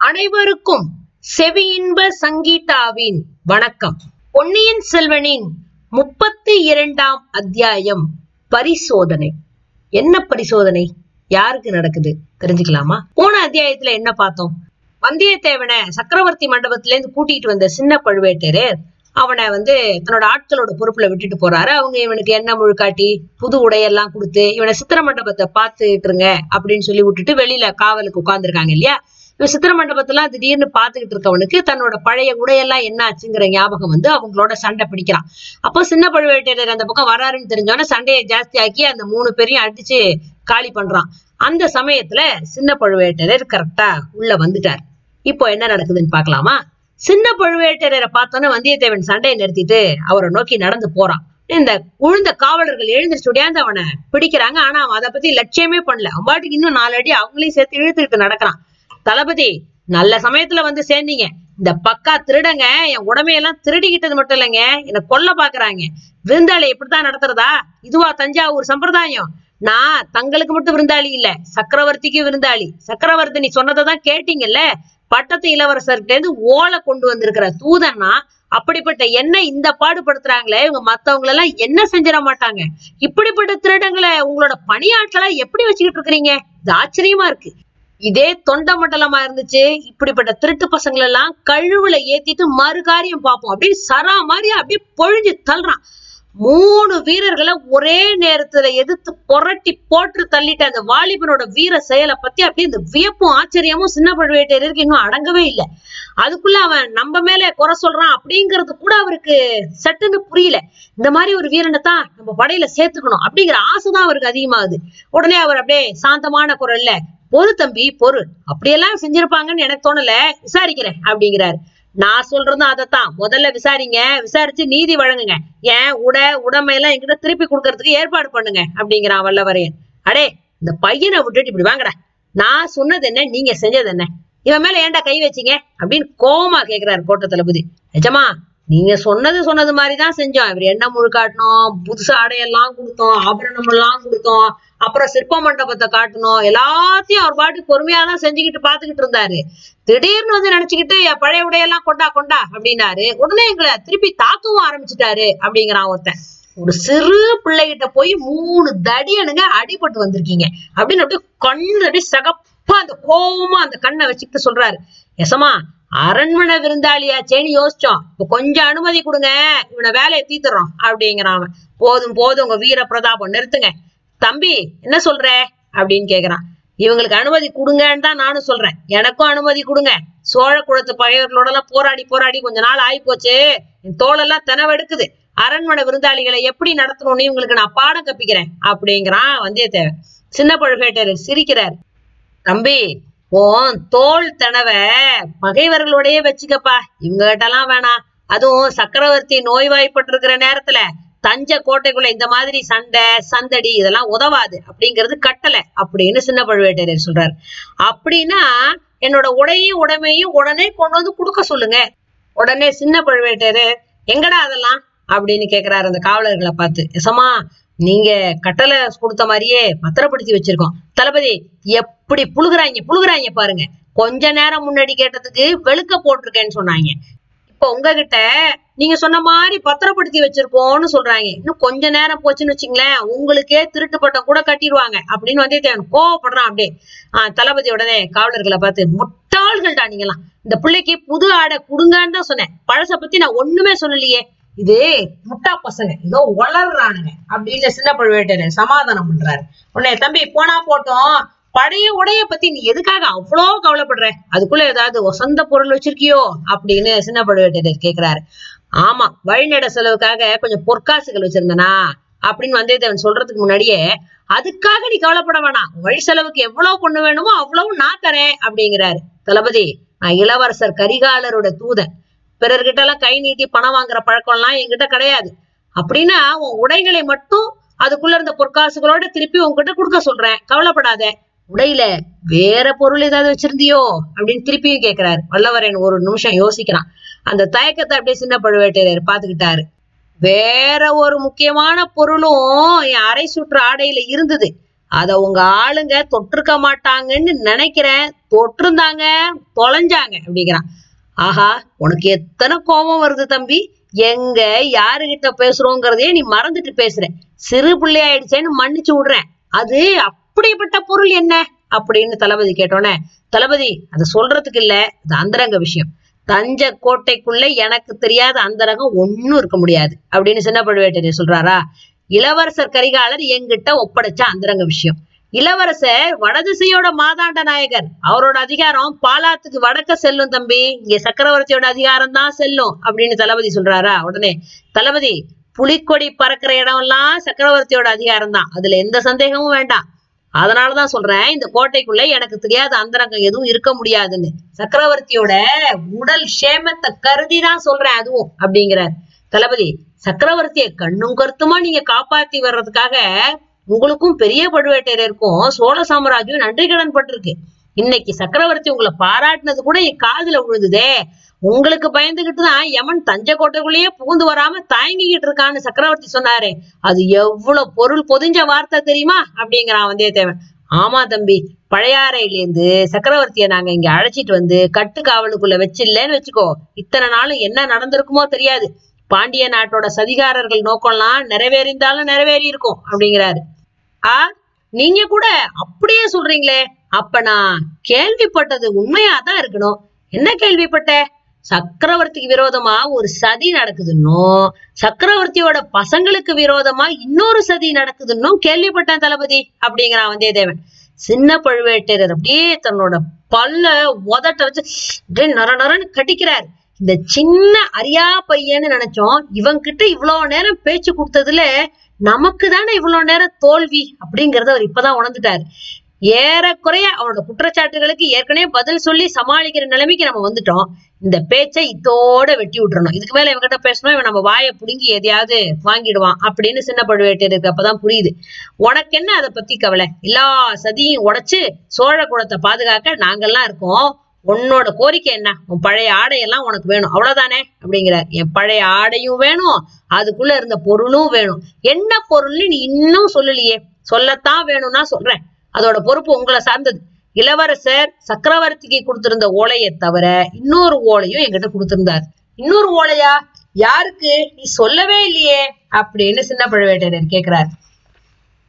அனைவருக்கும் செவியின்ப சங்கீதாவின் வணக்கம். பொன்னியின் செல்வனின் முப்பத்தி இரண்டாம் அத்தியாயம் பரிசோதனை. என்ன பரிசோதனை? யாருக்கு நடக்குது? தெரிஞ்சுக்கலாமா? போன அத்தியாயத்துல என்ன பார்த்தோம்? வந்தியத்தேவனை சக்கரவர்த்தி மண்டபத்துல இருந்து கூட்டிட்டு வந்த சின்ன பழுவேட்டரர் அவனை வந்து தன்னோட ஆட்களோட பொறுப்புல விட்டுட்டு போறாரு. அவங்க இவனுக்கு என்ன முழுக்காட்டி புது உடையெல்லாம் கொடுத்து இவனை சித்திர மண்டபத்தை பார்த்துட்டு இருங்க அப்படின்னு சொல்லி விட்டுட்டு வெளியில காவலுக்கு உட்கார்ந்துருக்காங்க இல்லையா? இவன் சித்திர மண்டபத்தெல்லாம் திடீர்னு பாத்துக்கிட்டு இருக்கவனுக்கு தன்னோட பழைய உடையெல்லாம் என்ன ஆச்சுங்கிற ஞாபகம் வந்து அவங்களோட சண்டை பிடிக்கிறான். அப்போ சின்ன பழுவேட்டையர் அந்த பக்கம் வராருன்னு தெரிஞ்சோன்னே சண்டையை ஜாஸ்தி ஆக்கி அந்த மூணு பேரையும் அடிச்சு காலி பண்றான். அந்த சமயத்துல சின்ன பழுவேட்டரர் கரெக்டா உள்ள வந்துட்டார். இப்போ என்ன நடக்குதுன்னு பாக்கலாமா சின்ன பழுவேட்டரரை பார்த்தோன்னே வந்தியத்தேவன் சண்டையை நிறுத்திட்டு அவரை நோக்கி நடந்து போறான். இந்த உழுந்த காவலர்கள் எழுந்திருச்சு உடையாந்து அவனை பிடிக்கிறாங்க. ஆனா அவன் அதை பத்தி லட்சியமே பண்ணல. அவன் பாட்டுக்கு இன்னும் நாலு அடி அவங்களையும் சேர்த்து இழுத்துக்கிட்டு நடக்கிறான். தளபதி நல்ல சமயத்துல வந்து சேர்ந்தீங்க. இந்த பக்கா திருடங்க என் உடமையெல்லாம் திருடிக்கிட்டது மட்டும் இல்லைங்க என்னை கொல்ல பாக்குறாங்க. விருந்தாளி இப்படித்தான் நடத்துறதா? இதுவா தஞ்சாவூர் சம்பிரதாயம். நான் தங்களுக்கு மட்டும் விருந்தாளி இல்ல சக்கரவர்த்திக்கு விருந்தாளி. சக்கரவர்த்தி நீ சொன்னதை கேட்டீங்கல்ல? பட்டத்து இளவரசர்கிட்ட இருந்து ஓலை கொண்டு வந்திருக்கிற தூதன்னா அப்படிப்பட்ட என்ன இந்த பாடுபடுத்துறாங்களே இவங்க மத்தவங்களெல்லாம் என்ன செஞ்சிட மாட்டாங்க? இப்படிப்பட்ட திருடங்களை உங்களோட பணியாற்றலா எப்படி வச்சுக்கிட்டு இருக்கிறீங்க? இது ஆச்சரியமா இருக்கு. இதே தொண்ட மண்டலமா இருந்துச்சு. இப்படிப்பட்ட திருட்டு பசங்களை எல்லாம் கழுவுல ஏத்திட்டு மறு காரியம் பார்ப்போம். அப்படியே சரா மாதிரி அப்படியே பொழிஞ்சு தள்ளுறான். மூணு வீரர்களை ஒரே நேரத்துல எதிர்த்து புரட்டி போட்டு தள்ளிட்ட அந்த வாலிபனோட வீர செயலை பத்தி அப்படியே இந்த வியப்பும் ஆச்சரியமும் சின்ன பழுவேட்டருக்கு இன்னும் அடங்கவே இல்லை. அதுக்குள்ள அவன் நம்ம மேல குறை சொல்றான் அப்படிங்கிறது கூட அவருக்கு சட்டுன்னு புரியல. இந்த மாதிரி ஒரு வீரனை தான் நம்ம படையில சேர்த்துக்கணும் அப்படிங்கிற ஆசைதான் அவருக்கு அதிகமாகுது. உடனே அவர் அப்படியே சாந்தமான குரல்ல பொறு தம்பி பொறு. அப்படியெல்லாம் செஞ்சிருப்பாங்கன்னு எனக்கு தோணல. விசாரிக்கிறேன் அப்படிங்கிறாரு. நான் சொல்றதும் அதைத்தான். முதல்ல விசாரிங்க. விசாரிச்சு நீதி வழங்குங்க. ஏன் உட உடமையெல்லாம் என்கிட்ட திருப்பி கொடுக்கறதுக்கு ஏற்பாடு பண்ணுங்க அப்படிங்கிறான் வல்லவரையன். அடே இந்த பையனை விட்டுட்டு இப்படி வாங்கடா. நான் சொன்னது என்ன நீங்க செஞ்சது என்ன? இவன் மேல ஏன்டா கை வச்சீங்க? அப்படின்னு கோமா கேக்குறாரு கோட்ட தளபதி நிஜமா? நீங்க சொன்னது சொன்னது மாதிரிதான் செஞ்சோம். இவர் முழு முழுக்காட்டணும் புதுசு ஆடையெல்லாம் கொடுத்தோம் ஆபரணம் எல்லாம் கொடுத்தோம் அப்புறம் சிற்ப மண்டபத்தை காட்டணும் எல்லாத்தையும் அவர் பாட்டுக்கு பொறுமையா தான் செஞ்சுக்கிட்டு பாத்துக்கிட்டு இருந்தாரு. திடீர்னு வந்து நினைச்சுக்கிட்டு என் பழைய உடையெல்லாம் கொண்டா கொண்டா அப்படின்னாரு. உடனே எங்களை திருப்பி தாக்கவும் ஆரம்பிச்சுட்டாரு அப்படிங்கிறான் ஒருத்தன். ஒரு சிறு பிள்ளைகிட்ட போய் மூணு தடியனுங்க அடிபட்டு வந்திருக்கீங்க அப்படின்னு அப்படியே கண்ணு அப்படியே சகப்பா அந்த கோபமா அந்த கண்ணை வச்சுக்கிட்டு சொல்றாரு. எசமா அரண்மனை விருந்தாளியாச்சேன்னு யோசிச்சோம். இப்ப கொஞ்சம் அனுமதி கொடுங்க. இவனை வேலையை தீத்துறோம் அப்படிங்கிறான் அவன். போதும் போதும். உங்க வீர பிரதாபம் நிறுத்துங்க. தம்பி என்ன சொல்ற? அப்படின்னு கேக்குறான். இவங்களுக்கு அனுமதி கொடுங்கன்னு தான் நானும் சொல்றேன். எனக்கும் அனுமதி கொடுங்க. சோழ குளத்து பகைவர்களோட எல்லாம் போராடி போராடி கொஞ்ச நாள் ஆகி போச்சு என் தோலெல்லாம் தினவெடுக்குது அரண்மனை விருந்தாளிகளை எப்படி நடத்தணும்னு இவங்களுக்கு நான் பாடம் கப்பிக்கிறேன் அப்படிங்கிறான் வந்தியத்தேவன். சின்ன பழுவேட்டையர் சிரிக்கிறார். தம்பி உன் தோல் தனவ பகைவர்களோடயே வச்சுக்கப்பா. இவங்க கிட்டலாம் வேணாம். அதுவும் சக்கரவர்த்தி நோய்வாய்ப்பட்டிருக்கிற நேரத்துல தஞ்சை கோட்டைக்குள்ள இந்த மாதிரி சண்டை சந்தடி இதெல்லாம் உதவாது. அப்படிங்கிறது கட்டளை அப்படின்னு சின்ன பழுவேட்டரையர் சொல்றாரு. அப்படின்னா என்னோட உடையும் உடைமையும் உடனே கொண்டு வந்து கொடுக்க சொல்லுங்க. உடனே சின்ன பழுவேட்டரர் எங்கடா அதெல்லாம்? அப்படின்னு கேக்குறாரு அந்த காவலர்களை பார்த்து. எசமா நீங்க கட்டளை கொடுத்த மாதிரியே பத்திரப்படுத்தி வச்சிருக்கோம். தளபதி எப்படி புழுகுறாங்க புழுகுறாங்க பாருங்க. கொஞ்ச நேரம் முன்னாடி கேட்டதுக்கு வெளுக்க போட்டிருக்கேன்னு சொன்னாங்க இப்ப உங்ககிட்ட நீங்க சொன்ன மாதிரி பத்திரப்படுத்தி வச்சிருக்கோம்னு சொல்றாங்க இன்னும் கொஞ்ச நேரம் போச்சுன்னு வச்சுங்களேன் உங்களுக்கே திருட்டு பட்டம் கூட கட்டிடுவாங்க அப்படின்னு வந்தியத்தேவன் கோவப்படுறான் அப்படியே. ஆஹ் தளபதி உடனே காவலர்களை பார்த்து முட்டாள்கள்டா நீங்களாம் இந்த பிள்ளைக்கு புது ஆடை கொடுங்கன்னு தான் சொன்னேன். பழச பத்தி நான் ஒண்ணுமே சொல்லலையே. இது முட்டா பசங்க ஏதோ வளர்றானுங்க அப்படின்னு சின்ன பழுவேட்டரர் சமாதானம் பண்றாரு. உன்னை தம்பி போனா போட்டோம் பழைய உடைய பத்தி நீ எதுக்காக அவ்வளோ கவலைப்படுற? அதுக்குள்ள ஏதாவது வசந்த பொருள் வச்சிருக்கியோ அப்படின்னு சின்ன பழுவேட்டரர் கேக்குறாரு. ஆமா வழிநட செலவுக்காக கொஞ்சம் பொற்காசுகள் வச்சிருந்தனா அப்படின்னு வந்தியத்தேவன் சொல்றதுக்கு முன்னாடியே அதுக்காக நீ கவலைப்பட வேணாம். வழி செலவுக்கு எவ்வளவு பொண்ணு வேணுமோ அவ்வளவு நான் தரேன் அப்படிங்கிறாரு. தளபதி நான் இளவரசர் கரிகாலரோட தூதன். பிறர்கிட்ட எல்லாம் கை நீட்டி பணம் வாங்குற பழக்கம் எல்லாம் என்கிட்ட கிடையாது. அப்படின்னா உன் உடைகளை மட்டும் அதுக்குள்ள இருந்த பொற்காசுகளோட திருப்பி உங்ககிட்ட கொடுக்க சொல்றேன். கவலைப்படாத. உடையில வேற பொருள் ஏதாவது வச்சிருந்தியோ அப்படின்னு திருப்பியும் கேக்குறாரு. வல்லவரேன் ஒரு நிமிஷம் யோசிக்கிறான். அந்த தயக்கத்தை அப்படியே சின்ன பழுவேட்டையர் பாத்துக்கிட்டாரு வேற ஒரு முக்கியமான பொருளும் என் அரை சுற்று ஆடையில இருந்தது. அத உங்க ஆளுங்க தொட்டிருக்க மாட்டாங்கன்னு நினைக்கிறேன். தொட்டிருந்தாங்க தொலைஞ்சாங்க அப்படிங்கிறான். ஆஹா உனக்கு எத்தனை கோபம் வருது தம்பி? எங்க யாருகிட்ட பேசுறோங்கிறதையே நீ மறந்துட்டு பேசுற. சிறு பிள்ளை ஆயிடுச்சேன்னு மன்னிச்சு விடுறேன். அது அப்படிப்பட்ட பொருள் என்ன? அப்படின்னு தளபதி கேட்டோன்னே தளபதி அதை சொல்றதுக்கு இல்ல அது அந்தரங்க விஷயம். தஞ்ச கோட்டைக்குள்ள எனக்கு தெரியாத அந்தரங்கம் ஒண்ணும் இருக்க முடியாது. அப்படின்னு சின்ன பழுவேட்டரையர் சொல்றாரா? இளவரசர் கரிகாலர் என்கிட்ட ஒப்படைச்ச அந்தரங்க விஷயம். இளவரசர் வடதிசையோட மாதாண்ட நாயகர். அவரோட அதிகாரம் பாலாத்துக்கு வடக்க செல்லும் தம்பி. இங்க சக்கரவர்த்தியோட அதிகாரம் தான் செல்லும் அப்படின்னு தளபதி சொல்றாரா? உடனே தளபதி புலிக்கொடி பறக்கிற இடம் எல்லாம் சக்கரவர்த்தியோட அதிகாரம் தான். அதுல எந்த சந்தேகமும் வேண்டாம். அதனாலதான் சொல்றேன் இந்த கோட்டைக்குள்ள எனக்கு தெரியாத அந்தரங்கம் எதுவும் இருக்க முடியாதுன்னு. சக்கரவர்த்தியோட உடல் சேமத்தை கருதி தான் சொல்றேன் அதுவும் அப்படிங்கிறார். தளபதி சக்கரவர்த்தியை கண்ணும் கருத்துமா நீங்க காப்பாத்தி வர்றதுக்காக உங்களுக்கும் பெரிய பழுவேட்டையருக்கும் சோழ சாம்ராஜ்யம் நன்றி கடன் பட்டிருக்கு. இன்னைக்கு சக்கரவர்த்தி உங்களை பாராட்டினது கூட என் காதுல விழுந்ததே. உங்களுக்கு பயந்துகிட்டு தான் யமன் தஞ்சை கோட்டைக்குள்ளேயே புகுந்து வராம தயங்கிக்கிட்டு இருக்கான்னு சக்கரவர்த்தி சொன்னாரே. அது எவ்வளவு பொருள் பொதிஞ்ச வார்த்தை தெரியுமா? அப்படிங்கிறான் வந்தியத்தேவன் ஆமா தம்பி பழையாறையிலேருந்து சக்கரவர்த்திய நாங்க இங்க அழைச்சிட்டு வந்து கட்டு காவலுக்குள்ள வச்சிடலன்னு வச்சுக்கோ. இத்தனை நாளும் என்ன நடந்திருக்குமோ தெரியாது. பாண்டிய நாட்டோட சதிகாரர்கள் நோக்கம்லாம் நிறைவேறிந்தாலும் நிறைவேறி இருக்கும் அப்படிங்கிறாரு. ஆ? நீங்க கூட அப்படியே சொல்றீங்களே. அப்ப நான் கேள்விப்பட்டது உண்மையா தான் இருக்கணும். என்ன கேள்விப்பட்ட? சக்கரவர்த்திக்கு விரோதமா ஒரு சதி நடக்குதுன்னும் சக்கரவர்த்தியோட பசங்களுக்கு விரோதமா இன்னொரு சதி நடக்குதுன்னும் கேள்விப்பட்டேன் தளபதி அப்படிங்கிறான் வந்தியத்தேவன். சின்ன பழுவேட்டரர் அப்படியே தன்னோட பல்ல உதட்ட வச்சு அப்படியே நர நரன்னு கட்டிக்கிறார் இந்த சின்ன அரியா பையன்னு நினைச்சோம். இவங்கிட்ட இவ்வளவு நேரம் பேச்சு கொடுத்ததுல நமக்கு தானே இவ்வளவு நேரம் தோல்வி அப்படிங்கறத அவர் இப்பதான் உணர்ந்துட்டாரு. ஏறக்குறைய அவனோட குற்றச்சாட்டுகளுக்கு ஏற்கனவே பதில் சொல்லி சமாளிக்கிற நிலைமைக்கு நம்ம வந்துட்டோம். இந்த பேச்சை இத்தோட வெட்டி விட்டுறணும். இதுக்கு மேல இவங்கிட்ட பேசணும் இவன் நம்ம வாயை புடுங்கி எதையாவது வாங்கிடுவான் அப்படின்னு சின்ன பழுவேட்டருக்கு அப்பதான் புரியுது. உனக்கு என்ன அதை பத்தி கவலை? எல்லா சதியும் உடைச்சு சோழ குலத்தை பாதுகாக்க நாங்கெல்லாம் இருக்கோம். உன்னோட கோரிக்கை என்ன? உன் பழைய ஆடையெல்லாம் உனக்கு வேணும். அவ்வளவுதானே? அப்படிங்கிறார். என் பழைய ஆடையும் வேணும். அதுக்குள்ள இருந்த பொருளும் வேணும். என்ன பொருள்னு நீ இன்னும் சொல்லலையே. சொல்லத்தான் வேணும்னா சொல்றேன். அதோட பொறுப்பு உங்களை சார்ந்தது. இளவரசர் சக்கரவர்த்திக்கு கொடுத்திருந்த ஓலையை தவிர இன்னொரு ஓலையும் என்கிட்ட கொடுத்திருந்தார். இன்னொரு ஓலையா? யாருக்கு? நீ சொல்லவே இல்லையே. அப்படின்னு சின்ன பழுவேட்டரையர் கேட்கிறார்.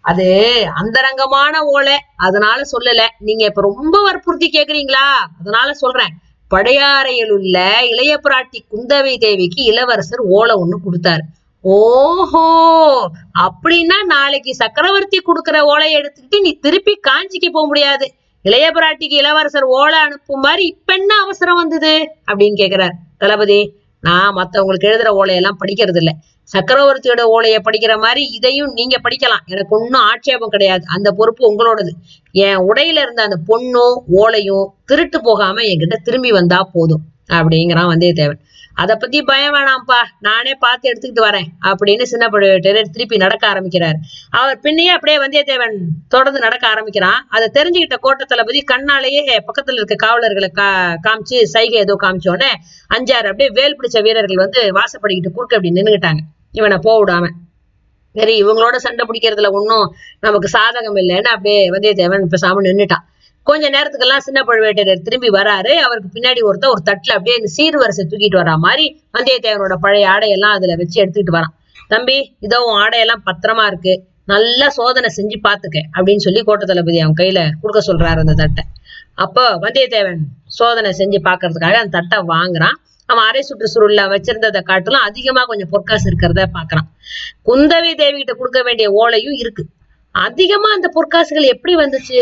அது அந்தரங்கமான ஓலை. அதனால சொல்லல. நீங்க இப்ப ரொம்ப வற்புறுத்தி கேக்குறீங்களா? அதனால சொல்றேன். படையாறையில் உள்ள இளைய பிராட்டி குந்தவை தேவிக்கு இளவரசர் ஓலை ஒண்ணு கொடுத்தாரு. ஓஹோ! அப்படின்னா நாளைக்கு சக்கரவர்த்தி கொடுக்கிற ஓலையை எடுத்துக்கிட்டு நீ திருப்பி காஞ்சிக்கு போக முடியாது. இளைய பிராட்டிக்கு இளவரசர் ஓலை அனுப்பும் மாதிரி இப்ப என்ன அவசரம் வந்தது? அப்படின்னு கேக்குறார். தளபதி நான் மத்தவங்களுக்கு எழுதுற ஓலையெல்லாம் படிக்கிறது இல்ல சக்கரவர்த்தியோட ஓலையை படிக்கிற மாதிரி இதையும் நீங்க படிக்கலாம். எனக்கு ஒன்றும் ஆட்சேபம் கிடையாது. அந்த பொறுப்பு உங்களோடது. என் உடையில இருந்த அந்த பொண்ணும் ஓலையும் திருட்டு போகாம என்கிட்ட திரும்பி வந்தா போதும். அப்படிங்கிறான் வந்தியத்தேவன். அதை பத்தி பயம் வேணாம்ப்பா. நானே பார்த்து எடுத்துக்கிட்டு வரேன் அப்படின்னு சின்ன பழுவேட்டரர் திருப்பி நடக்க ஆரம்பிக்கிறார். அவர் பின்னையே அப்படியே வந்தியத்தேவன் தொடர்ந்து நடக்க ஆரம்பிக்கிறான். அதை தெரிஞ்சுக்கிட்ட கோட்ட தளபதி கண்ணாலேயே பக்கத்துல இருக்க காவலர்களை கா காமிச்சு சைகை ஏதோ காமிச்சோடனே அஞ்சாறு அப்படியே வேல் பிடிச்ச வீரர்கள் வந்து வாசப்படிக்கிட்டு குறுக்க அப்படி நின்னுகிட்டாங்க இவனை போக விடாம சரி இவங்களோட சண்டை பிடிக்கிறதுல ஒன்றும் நமக்கு சாதகம் இல்லைன்னு அப்படியே வந்தியத்தேவன் பேசாம நின்னுட்டான். கொஞ்ச நேரத்துக்கெல்லாம் சின்ன பழுவேட்டரர் திரும்பி வராரு. அவருக்கு பின்னாடி ஒருத்தர் ஒரு தட்டுல அப்படியே இந்த சீர்வரிசை தூக்கிட்டு வரா மாதிரி வந்தியத்தேவனோட பழைய ஆடையெல்லாம் அதுல வச்சு எடுத்துக்கிட்டு வரான். தம்பி இதோ உன் ஆடையெல்லாம் பத்திரமா இருக்கு. நல்லா சோதனை செஞ்சு பாத்துக்க அப்படின்னு சொல்லி கோட்ட தளபதி அவன் கையில கொடுக்க சொல்றாரு அந்த தட்டை. அப்போ வந்தியத்தேவன் சோதனை செஞ்சு பாக்குறதுக்காக அந்த தட்டை வாங்குறான். அவன் அரை சுற்று சுருள்ல வச்சிருந்ததை காட்டிலும் அதிகமா கொஞ்சம் பொற்காசு இருக்கிறத பாக்குறான். குந்தவி தேவி கிட்ட கொடுக்க வேண்டிய ஓலையும் இருக்கு. அதிகமா அந்த பொற்காசுகள் எப்படி வந்துச்சு?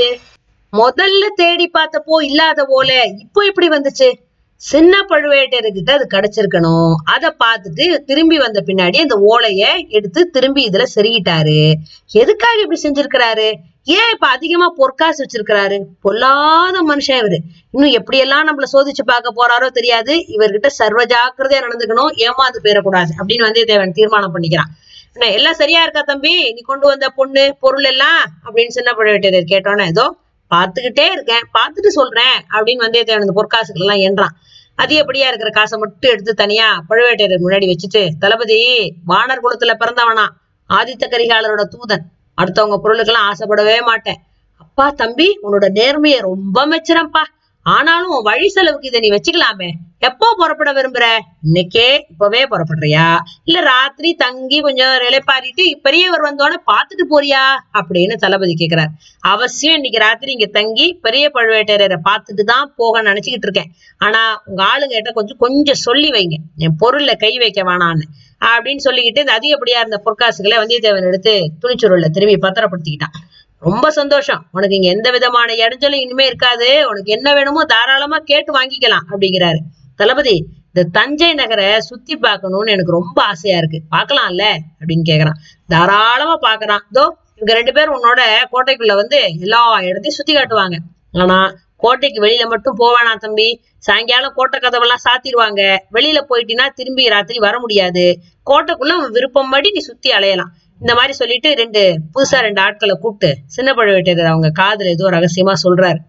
முதல்ல தேடி பார்த்தப்போ இல்லாத ஓலை இப்போ எப்படி வந்துச்சு? சின்ன பழுவேட்டையர்கிட்ட அது கிடைச்சிருக்கணும். அதை பார்த்துட்டு திரும்பி வந்த பின்னாடி அந்த ஓலைய எடுத்து திரும்பி இதுல செருகிட்டாரு. எதுக்காக இப்படி செஞ்சிருக்கிறாரு? ஏன் இப்ப அதிகமா பொற்காசு வச்சிருக்கிறாரு? பொல்லாத மனுஷன் இவரு. இன்னும் எப்படியெல்லாம் நம்மள சோதிச்சு பார்க்க போறாரோ தெரியாது. இவர்கிட்ட சர்வ ஜாக்கிரதையா நடந்துக்கணும். ஏமாந்து போயிடக்கூடாது அப்படின்னு வந்தியத்தேவன் தீர்மானம் பண்ணிக்கிறான். என்ன எல்லாம் சரியா இருக்கா தம்பி? நீ கொண்டு வந்த பொண்ணு பொருள் எல்லாம்? அப்படின்னு சின்ன பழுவேட்டையர் கேட்டோன்னே ஏதோ பார்த்துக்கிட்டே இருக்கேன் பார்த்துட்டு சொல்றேன் அப்படின்னு வந்து அந்த பொற்காசுகள் எல்லாம் என்றான் அதிகப்படியா இருக்கிற காசை மட்டும் எடுத்து தனியா பழுவேட்டையர் முன்னாடி வச்சுட்டு தளபதி வானர் குலத்துல பிறந்தவனா ஆதித்த கரிகாலரோட தூதன் அடுத்தவங்க பொருளுக்கெல்லாம் ஆசைப்படவே மாட்டேன். அப்பா தம்பி உன்னோட நேர்மையை ரொம்ப மெச்சுறேன்ப்பா. ஆனாலும் உன் வழி செலவுக்கு இதை நீ வச்சுக்கலாமே. எப்போ புறப்பட விரும்புற? இன்னைக்கே இப்பவே புறப்படுறியா? இல்ல ராத்திரி தங்கி கொஞ்சம் இலைப்பாரிட்டு பெரியவர் வந்தோடனே பாத்துட்டு போறியா? அப்படின்னு தளபதி கேக்குறாரு. அவசியம் இன்னைக்கு ராத்திரி இங்க தங்கி பெரிய பழுவேட்டரையரை பார்த்துட்டு தான் போக நினைச்சுக்கிட்டு இருக்கேன். ஆனா உங்க ஆளுங்கிட்ட கொஞ்சம் கொஞ்சம் சொல்லி வைங்க. என் பொருள்ல கை வைக்க வேணான்னு. அப்படின்னு சொல்லிக்கிட்டு இந்த அதிகப்படியா இருந்த பொற்காசுகளை வந்தியத்தேவன் எடுத்து துணிச்சுருள்ல திரும்பி பத்திரப்படுத்திக்கிட்டான். ரொம்ப சந்தோஷம். உனக்கு இங்க எந்த விதமான இடைஞ்சலும் இனிமே இருக்காது. உனக்கு என்ன வேணுமோ தாராளமா கேட்டு வாங்கிக்கலாம் அப்படிங்கிறாரு. தளபதி இந்த தஞ்சை நகரை சுத்தி பார்க்கணும்னு எனக்கு ரொம்ப ஆசையா இருக்கு. பார்க்கலாம்ல? அப்படின்னு கேக்குறான். தாராளமா பாக்குறான் இதோ இவங்க ரெண்டு பேரும் உன்னோட கோட்டைக்குள்ள வந்து எல்லா இடத்தையும் சுத்தி காட்டுவாங்க. ஆனா கோட்டைக்கு வெளியில மட்டும் போவேணாம் தம்பி. சாயங்காலம் கோட்டை கதவெல்லாம் சாத்திடுவாங்க. வெளியில போயிட்டீங்கன்னா திரும்பி ராத்திரி வர முடியாது. கோட்டைக்குள்ள விருப்பம் படி நீ சுத்தி அலையலாம். இந்த மாதிரி சொல்லிட்டு ரெண்டு புதுசா ரெண்டு ஆட்களை கூப்பிட்டு சின்ன பழுவேட்டரையர் அவங்க காதல ஏதோ ரகசியமா சொல்றாரு.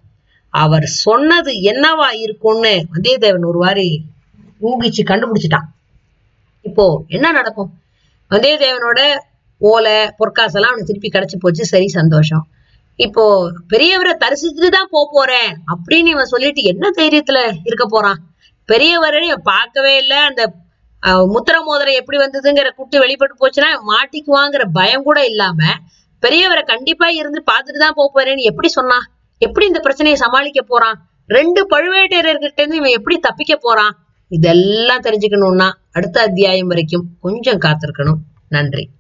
அவர் சொன்னது என்னவா இருக்கும்னு வந்தியத்தேவன் ஒரு வாரி ஊகிச்சு கண்டுபிடிச்சிட்டான். இப்போ என்ன நடக்கும்? வந்தியத்தேவனோட ஓலை பொற்காசெல்லாம் அவனுக்கு திருப்பி கிடைச்சு போச்சு. சரி சந்தோஷம். இப்போ பெரியவரை தரிசிச்சுட்டு தான் போக போறேன் அப்படின்னு இவன் சொல்லிட்டு என்ன தைரியத்துல இருக்க போறான்? பெரியவரை பார்க்கவே இல்லை. அந்த முத்திர மோதிரம் எப்படி வந்ததுங்கிற குட்டு வெளிப்பட்டு போச்சுன்னா மாட்டிக்குவாங்கிற பயம் கூட இல்லாம பெரியவரை கண்டிப்பா இருந்து பார்த்துட்டு தான் போக போறேன்னு எப்படி சொன்னான்? எப்படி இந்த பிரச்சனையை சமாளிக்க போறான்? ரெண்டு பழுவேட்டையர்கிட்ட இருந்து இவன் எப்படி தப்பிக்க போறான்? இதெல்லாம் தெரிஞ்சுக்கணும்னா அடுத்த அத்தியாயம் வரைக்கும் கொஞ்சம் காத்திருக்கணும். நன்றி.